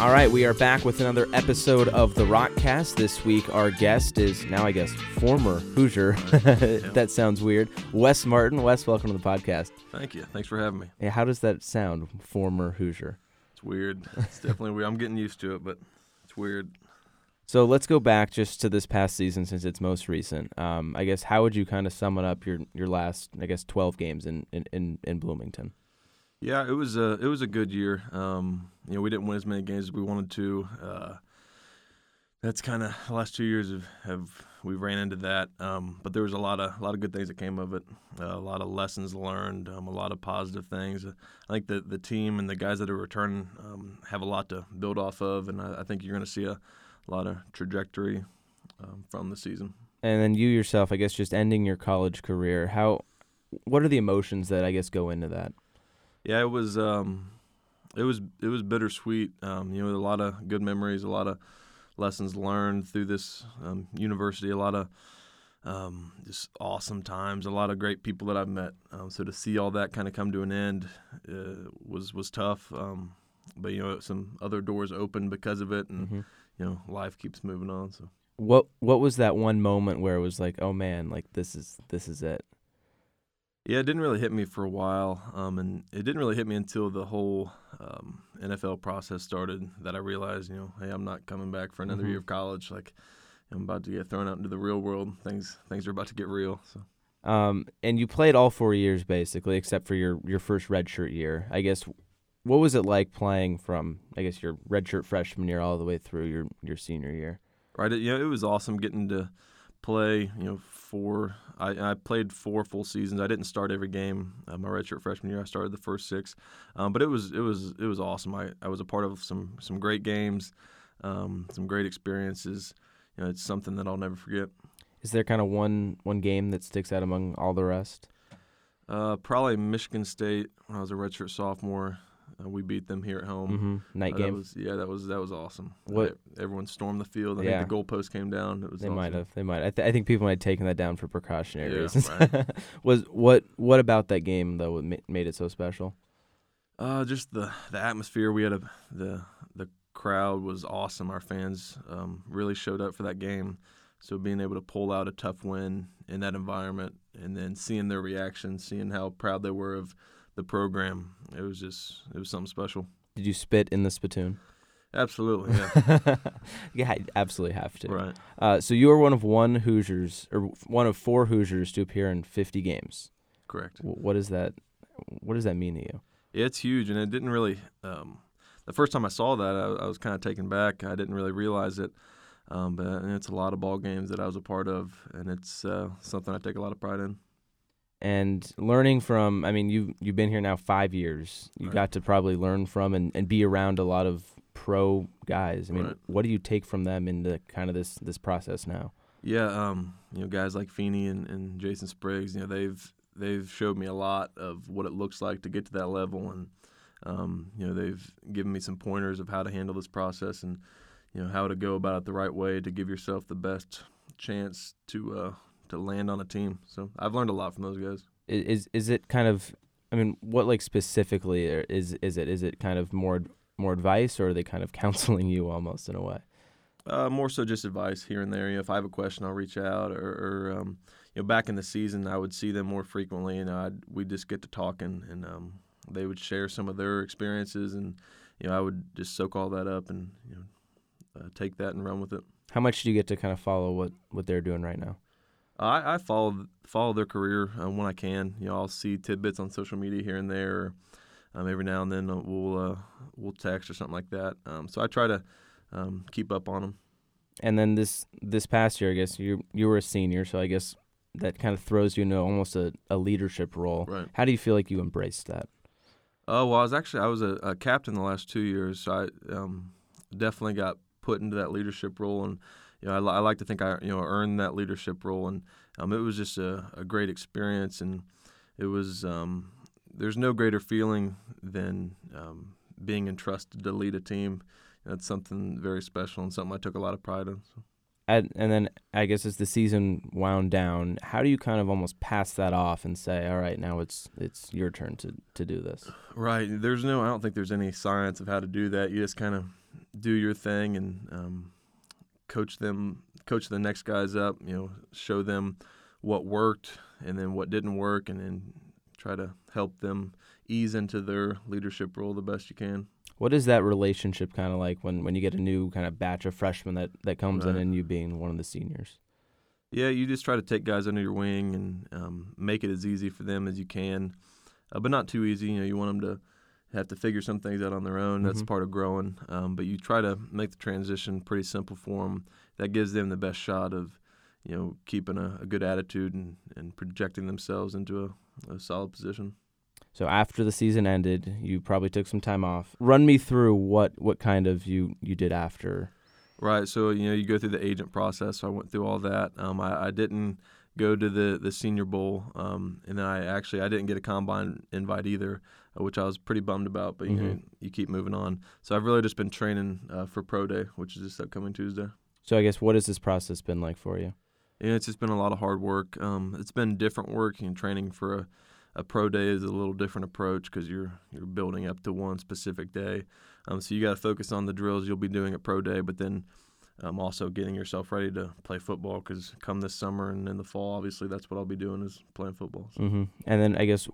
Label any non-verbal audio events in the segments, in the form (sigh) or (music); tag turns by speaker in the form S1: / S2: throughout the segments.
S1: All right, we are back with another episode of the Rockast. This week, our guest is now, I guess, former Hoosier. (laughs) that sounds weird. Wes Martin. Wes, welcome to the podcast.
S2: Thank you. Thanks for having me.
S1: Yeah, how does that sound, former Hoosier?
S2: It's weird. It's definitely weird. I'm getting used to it, but it's weird.
S1: So let's go back just to this past season since it's most recent. Um, I guess how would you kind of sum it up your your last, I guess, 12 games in in, in, in Bloomington?
S2: Yeah, it was a it was a good year. Um, you know, we didn't win as many games as we wanted to. Uh, that's kind of the last two years have, have we ran into that. Um, but there was a lot of a lot of good things that came of it. Uh, a lot of lessons learned. Um, a lot of positive things. I think the the team and the guys that are returning um, have a lot to build off of, and I, I think you're going to see a, a, lot of trajectory um, from the season.
S1: And then you yourself, I guess, just ending your college career. How, what are the emotions that I guess go into that?
S2: Yeah, it was um, it was it was bittersweet. Um, you know, a lot of good memories, a lot of lessons learned through this um, university, a lot of um, just awesome times, a lot of great people that I've met. Um, so to see all that kind of come to an end uh, was was tough. Um, but you know, some other doors opened because of it, and mm-hmm. you know, life keeps moving on. So
S1: what what was that one moment where it was like, oh man, like this is this is it?
S2: Yeah, it didn't really hit me for a while, um, and it didn't really hit me until the whole um, NFL process started. That I realized, you know, hey, I'm not coming back for another mm-hmm. year of college. Like, I'm about to get thrown out into the real world. Things things are about to get real. So.
S1: Um, and you played all four years basically, except for your your first redshirt year. I guess what was it like playing from I guess your redshirt freshman year all the way through your your senior year?
S2: Right. Yeah, it was awesome getting to play. You know, four. I, I played four full seasons. I didn't start every game. Uh, my redshirt freshman year, I started the first six, um, but it was it was it was awesome. I, I was a part of some some great games, um, some great experiences. You know, it's something that I'll never forget.
S1: Is there kind of one one game that sticks out among all the rest?
S2: Uh, probably Michigan State when I was a redshirt sophomore. Uh, we beat them here at home.
S1: Mm-hmm. Night uh, game.
S2: Was, yeah, that was that was awesome. What? everyone stormed the field. I yeah. think the goalpost came down. It was.
S1: They
S2: awesome.
S1: might have. They might. I, th- I, think people might have taken that down for precautionary yeah, reasons. Right. (laughs) was what? What about that game though? made it so special?
S2: Uh, just the the atmosphere. We had a the the crowd was awesome. Our fans um, really showed up for that game. So being able to pull out a tough win in that environment, and then seeing their reaction, seeing how proud they were of the program. It was just it was something special.
S1: Did you spit in the spittoon?
S2: Absolutely, yeah. (laughs)
S1: yeah, I absolutely have to.
S2: Right.
S1: Uh, so you were one of one Hoosiers, or one of four Hoosiers to appear in 50 games.
S2: Correct.
S1: what does that? What does that mean to you?
S2: It's huge, and it didn't really. Um, the first time I saw that, I, I was kind of taken back. I didn't really realize it, um, but it's a lot of ball games that I was a part of, and it's uh, something I take a lot of pride in
S1: and learning from i mean you you've been here now five years you right. got to probably learn from and, and be around a lot of pro guys i mean right. what do you take from them into kind of this this process now
S2: yeah um, you know guys like Feeney and, and jason spriggs you know they've they've showed me a lot of what it looks like to get to that level and um, you know they've given me some pointers of how to handle this process and you know how to go about it the right way to give yourself the best chance to uh, to land on a team. So I've learned a lot from those guys.
S1: Is is it kind of? I mean, what like specifically is is it? Is it kind of more more advice, or are they kind of (laughs) counseling you almost in a way?
S2: Uh, more so just advice here and there. You know, if I have a question, I'll reach out. Or, or um, you know, back in the season, I would see them more frequently, and I'd we just get to talking, and um, they would share some of their experiences, and you know, I would just soak all that up and you know, uh, take that and run with it.
S1: How much do you get to kind of follow what what they're doing right now?
S2: I, I follow follow their career uh, when I can. You know, I'll see tidbits on social media here and there. Um, every now and then uh, we'll uh, we'll text or something like that. Um, so I try to um, keep up on them.
S1: And then this this past year, I guess you you were a senior, so I guess that kind of throws you into almost a, a leadership role.
S2: Right.
S1: How do you feel like you embraced that?
S2: Oh well, I was actually I was a, a captain the last two years, so I um, definitely got put into that leadership role and you know, I, I, like to think I, you know, earned that leadership role, and um, it was just a, a, great experience, and it was um, there's no greater feeling than um, being entrusted to lead a team. That's something very special and something I took a lot of pride in. So.
S1: And, and then I guess as the season wound down, how do you kind of almost pass that off and say, all right, now it's it's your turn to, to do this?
S2: Right. There's no. I don't think there's any science of how to do that. You just kind of do your thing and um, coach them, coach the next guys up. You know, show them what worked and then what didn't work, and then try to help them ease into their leadership role the best you can.
S1: What is that relationship kind of like when, when you get a new kind of batch of freshmen that, that comes
S2: Right.
S1: in and you being one of the seniors?
S2: Yeah, you just try to take guys under your wing and um, make it as easy for them as you can, uh, but not too easy. You know, you want them to have to figure some things out on their own. That's
S1: Mhm.
S2: part of growing. Um, but you try to make the transition pretty simple for them. That gives them the best shot of, you know, keeping a, a good attitude and, and projecting themselves into a, a solid position.
S1: So after the season ended, you probably took some time off. Run me through what, what kind of you, you did after.
S2: Right. So you know, you go through the agent process. So I went through all that. Um, I, I didn't go to the the Senior Bowl, um, and then I actually I didn't get a combine invite either, uh, which I was pretty bummed about. But you know,
S1: Mhm.
S2: you keep moving on. So I've really just been training uh, for Pro Day, which is this upcoming Tuesday.
S1: So I guess what has this process been like for you?
S2: Yeah, it's just been a lot of hard work. Um, it's been different work and training for a, a pro day is a little different approach because you're you're building up to one specific day. Um, so you got to focus on the drills you'll be doing at pro day, but then um, also getting yourself ready to play football because come this summer and in the fall, obviously that's what I'll be doing is playing football. So.
S1: hmm And then I guess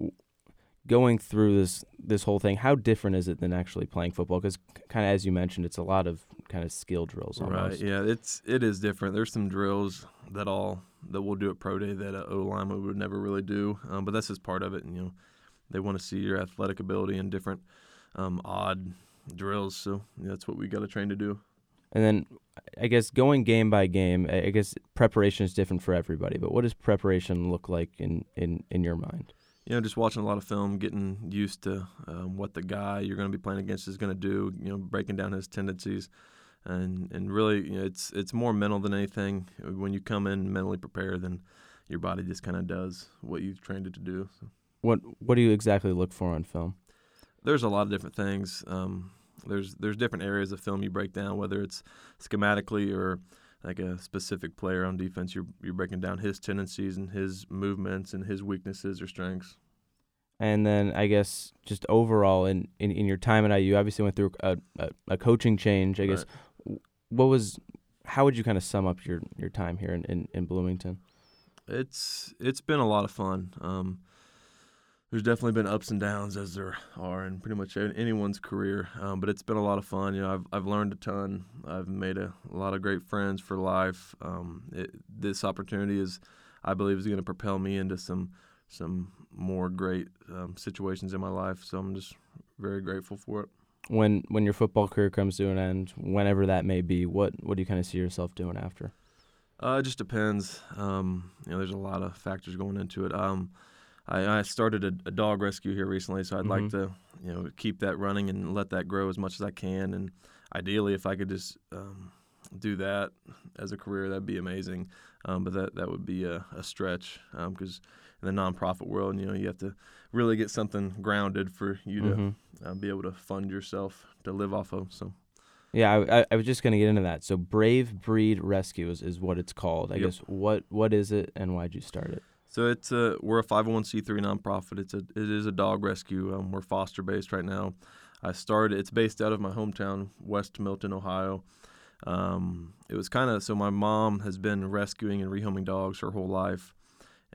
S1: going through this this whole thing, how different is it than actually playing football? Because kind of as you mentioned, it's a lot of kind of skill drills
S2: Right. Yeah. It's it is different. There's some drills that all that we'll do at pro day that a O lineman would never really do, um, but that's just part of it. And you know, they want to see your athletic ability in different um, odd drills. So yeah, that's what we got to train to do.
S1: And then I guess going game by game, I guess preparation is different for everybody. But what does preparation look like in in in your mind?
S2: You know, just watching a lot of film, getting used to um, what the guy you're going to be playing against is going to do. You know, breaking down his tendencies, and and really, you know, it's it's more mental than anything. When you come in mentally prepared, then your body just kind of does what you've trained it to do. So.
S1: What what do you exactly look for on film?
S2: there's a lot of different things. Um, there's there's different areas of film you break down, whether it's schematically or like a specific player on defense. You're you're breaking down his tendencies and his movements and his weaknesses or strengths.
S1: And then I guess just overall in, in, in your time at IU, obviously went through a, a, a coaching change. I guess w what was how would you kind of sum up your, your time here in, in, in Bloomington?
S2: It's it's been a lot of fun. Um, there's definitely been ups and downs as there are in pretty much anyone's career, um, but it's been a lot of fun. You know, I've I've learned a ton. I've made a, a lot of great friends for life. Um, it, this opportunity is, I believe, is going to propel me into some some more great um, situations in my life. So I'm just very grateful for it.
S1: When when your football career comes to an end, whenever that may be, what what do you kind of see yourself doing after?
S2: Uh, it just depends. Um, you know, there's a lot of factors going into it. Um, I, I started a, a dog rescue here recently, so I'd like
S1: Mhm.
S2: to, you know, keep that running and let that grow as much as I can. And ideally, if I could just um, do that as a career, that'd be amazing. Um, but that that would be a, a stretch because in the nonprofit world, you know, you have to really get something grounded for you to
S1: Mhm.
S2: uh, be able to fund yourself to live off of. So.
S1: Yeah, I, I, I was just gonna get into that. So Brave Breed Rescue is, is what it's called. I
S2: Yep.
S1: guess what what is it and why'd you start it?
S2: So it's a we're a 501c3 nonprofit. It's a it is a dog rescue. Um, we're foster based right now. I started. It's based out of my hometown, West Milton, Ohio. Um, it was kind of so my mom has been rescuing and rehoming dogs her whole life,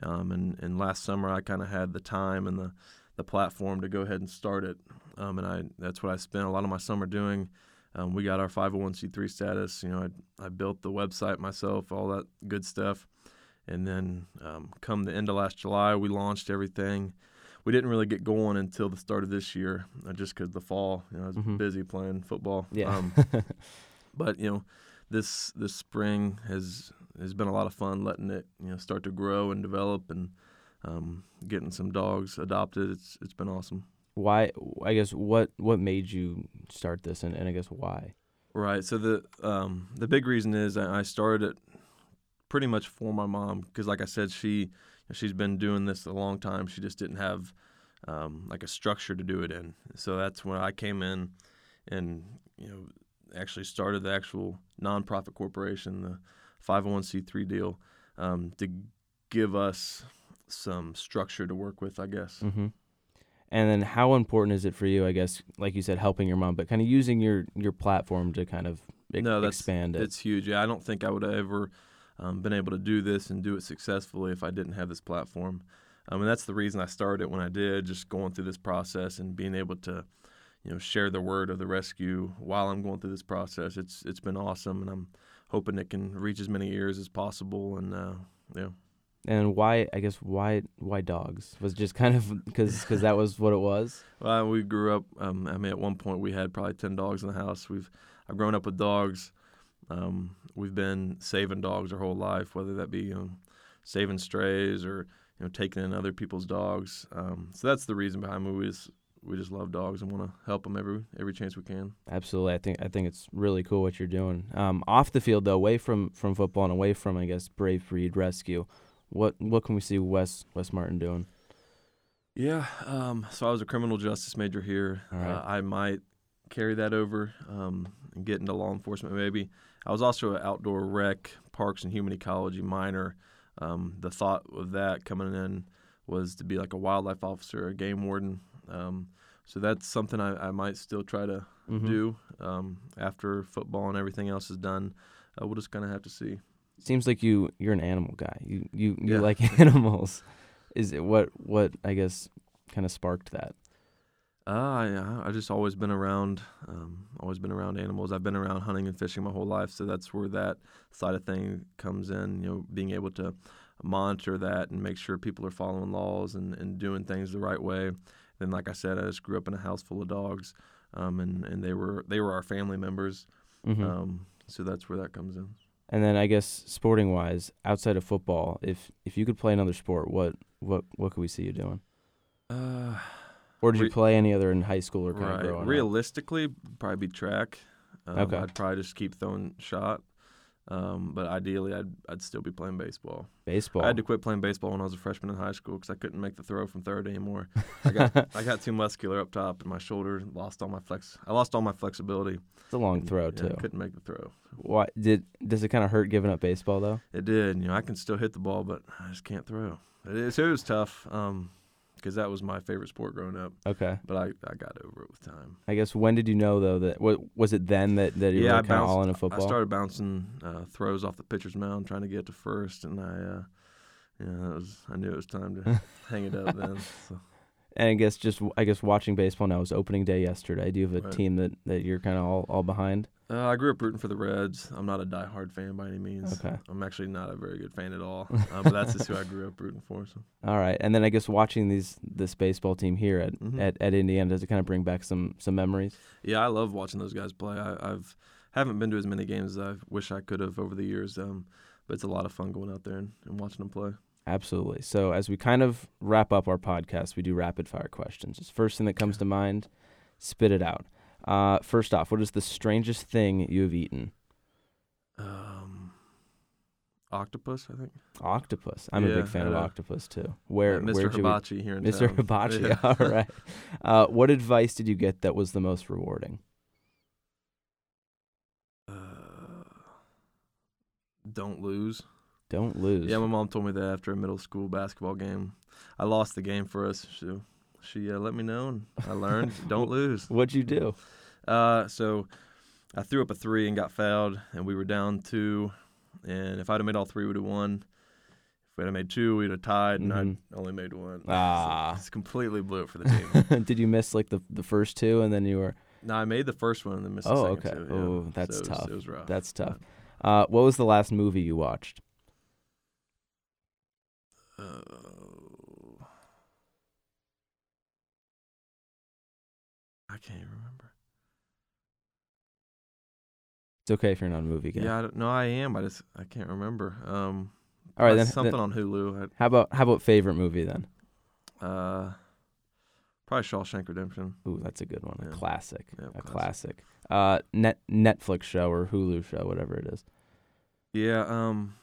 S2: um, and and last summer I kind of had the time and the the platform to go ahead and start it. Um, and I that's what I spent a lot of my summer doing. Um, we got our 501c3 status. You know, I I built the website myself, all that good stuff. And then um, come the end of last July, we launched everything. We didn't really get going until the start of this year, uh, just because the fall, you know, I was
S1: Mhm.
S2: busy playing football.
S1: Yeah.
S2: Um, (laughs) but you know, this this spring has has been a lot of fun letting it you know start to grow and develop and um, getting some dogs adopted. It's it's been awesome.
S1: why I guess what what made you start this and, and I guess why?
S2: Right. So the um, the big reason is I started it pretty much for my mom because, like I said, she she's been doing this a long time. She just didn't have um, like a structure to do it in. So that's when I came in and you know actually started the actual nonprofit corporation, the 501c3 deal, um, to give us some structure to work with. I guess.
S1: Mm-hmm. And then how important is it for you? I guess, like you said, helping your mom, but kind of using your your platform to kind of ex-
S2: No, that's-
S1: expand it.
S2: It's huge. Yeah, I don't think I would ever um, been able to do this and do it successfully if I didn't have this platform. Um, and that's the reason I started when I did, just going through this process and being able to, you know, share the word of the rescue while I'm going through this process. It's it's been awesome, and I'm hoping it can reach as many ears as possible. And uh, yeah,
S1: And why? I guess why why dogs was just kind of (laughs) because that was what it was. (laughs)
S2: Well, we grew up. Um, I mean, at one point we had probably ten dogs in the house. We've I've grown up with dogs. Um, we've been saving dogs our whole life, whether that be saving strays or you know taking in other people's dogs. Um, so that's the reason behind it. We just we just love dogs and want to help them every every chance we can.
S1: Absolutely, I think I think it's really cool what you're doing. Um, off the field though, away from from football and away from I guess Brave Breed Rescue, what what can we see Wes Wes Martin doing?
S2: Yeah. Um, so I was a criminal justice major here.
S1: Right.
S2: Uh, I might carry that over um, and get into law enforcement maybe. I was also an outdoor rec, parks and human ecology minor. Um, the thought of that coming in was to be like a wildlife officer, a game warden. Um, so that's something I, I might still try to
S1: Mhm.
S2: do um, after football and everything else is done. Uh, we'll just kind of have to see.
S1: Seems like you you're an animal guy. You you you
S2: Yeah.
S1: like (laughs) animals. Is it what what I guess kind of sparked that?
S2: Uh, I I just always been around, um, always been around animals. I've been around hunting and fishing my whole life, so that's where that side of thing comes in. You know, being able to monitor that and make sure people are following laws and, and doing things the right way. Then, like I said, I just grew up in a house full of dogs, um, and and they were they were our family members.
S1: hmm
S2: Um, so that's where that comes in.
S1: and then I guess sporting wise, outside of football, if if you could play another sport, what what what could we see you doing?
S2: Uh,
S1: Or did you play any other in high school or kind of
S2: right.
S1: growing up?
S2: Realistically, probably be track. Um,
S1: Okay.
S2: I'd probably just keep throwing shot. Um, but ideally, I'd I'd still be playing baseball.
S1: Baseball.
S2: I had to quit playing baseball when I was a freshman in high school because I couldn't make the throw from third anymore. I got (laughs) I got too muscular up top, and my shoulder lost all my flex. I lost all my flexibility.
S1: it's a long
S2: and,
S1: throw
S2: yeah,
S1: too.
S2: couldn't make the throw.
S1: Why did does it kind of hurt giving up baseball though?
S2: It did. You know, I can still hit the ball, but I just can't throw. It, is, it was tough because that was my favorite sport growing up.
S1: Okay.
S2: But I, I got over it with time.
S1: I guess when did you know though that what was it then that that you
S2: Yeah,
S1: were kind of all into football?
S2: I started bouncing uh, throws off the pitcher's mound, trying to get to first, and I, uh, yeah, was. I knew it was time to (laughs) hang it up then. So.
S1: And I guess just I guess watching baseball now it was opening day yesterday. Do you have a
S2: Right.
S1: team that that you're kind of all all behind?
S2: Uh, I grew up rooting for the Reds. I'm not a diehard fan by any means.
S1: Okay.
S2: I'm actually not a very good fan at all. (laughs) Uh, but that's just who I grew up rooting for. So.
S1: All right, and then I guess watching these this baseball team here at
S2: Mhm.
S1: at, at Indiana does it kind of bring back some some memories?
S2: Yeah, I love watching those guys play. I, I've haven't been to as many games as I wish I could have over the years. Um, but it's a lot of fun going out there and, and watching them play.
S1: Absolutely. So as we kind of wrap up our podcast, we do rapid fire questions. Just first thing that comes to mind, spit it out. Uh, first off, what is the strangest thing you have eaten?
S2: Um, octopus, I think.
S1: Octopus. I'm a big fan of octopus too. Where,
S2: Mr.
S1: where'd you
S2: Hibachi here in
S1: Mr.
S2: town.
S1: Hibachi.
S2: Yeah.
S1: All right. (laughs) Uh, what advice did you get that was the most rewarding?
S2: Uh, don't lose.
S1: Don't lose.
S2: Yeah, my mom told me that after a middle school basketball game. I lost the game for us. She, she uh, let me know, and I learned (laughs) don't lose.
S1: What'd you do?
S2: Uh, so I threw up a three and got fouled, and we were down two. And if I'd have made all three, we'd have won. If we'd have made two, we'd have tied, and
S1: Mhm.
S2: I only made one.
S1: Ah.
S2: So it's completely blew it for the team. (laughs)
S1: did you miss like the the first two and then you were?
S2: no, I made the first one and then missed
S1: Oh,
S2: the second
S1: okay.
S2: two. yeah.
S1: Oh, that's
S2: So it was-
S1: tough.
S2: It was rough.
S1: That's tough. Uh, what was the last movie you watched?
S2: I can't even remember.
S1: It's okay if you're not a movie guy.
S2: Yeah, I don't, no, I am. I just I can't remember. Um,
S1: All right, then,
S2: something
S1: then
S2: on Hulu.
S1: how about how about favorite movie then?
S2: Uh, probably Shawshank Redemption.
S1: Ooh, that's a good one. A classic.
S2: Yeah,
S1: a
S2: classic.
S1: classic. Uh, net Netflix show or Hulu show, whatever it is.
S2: Yeah. Um,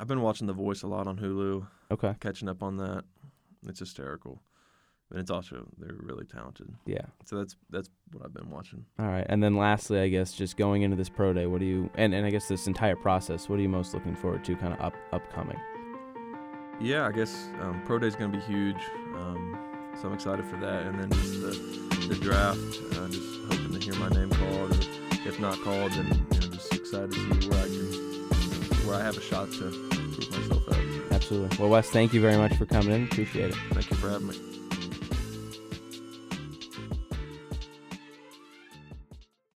S2: I've been watching The Voice a lot on Hulu,
S1: Okay.
S2: catching up on that. It's hysterical, and it's also they're really talented.
S1: Yeah.
S2: So that's that's what I've been watching.
S1: All right. And then lastly, I guess just going into this pro day, what do you and, and I guess this entire process, what are you most looking forward to kind of up upcoming?
S2: Yeah, I guess um, Pro Day is going to be huge. Um, so I'm excited for that. And then just the, the draft, uh, just hoping to hear my name called, or if not called, then you know, just excited to see where I can, where I have a shot to prove myself out.
S1: Absolutely. Well, Wes, thank you very much for coming in. Appreciate it.
S2: Thank you for having me.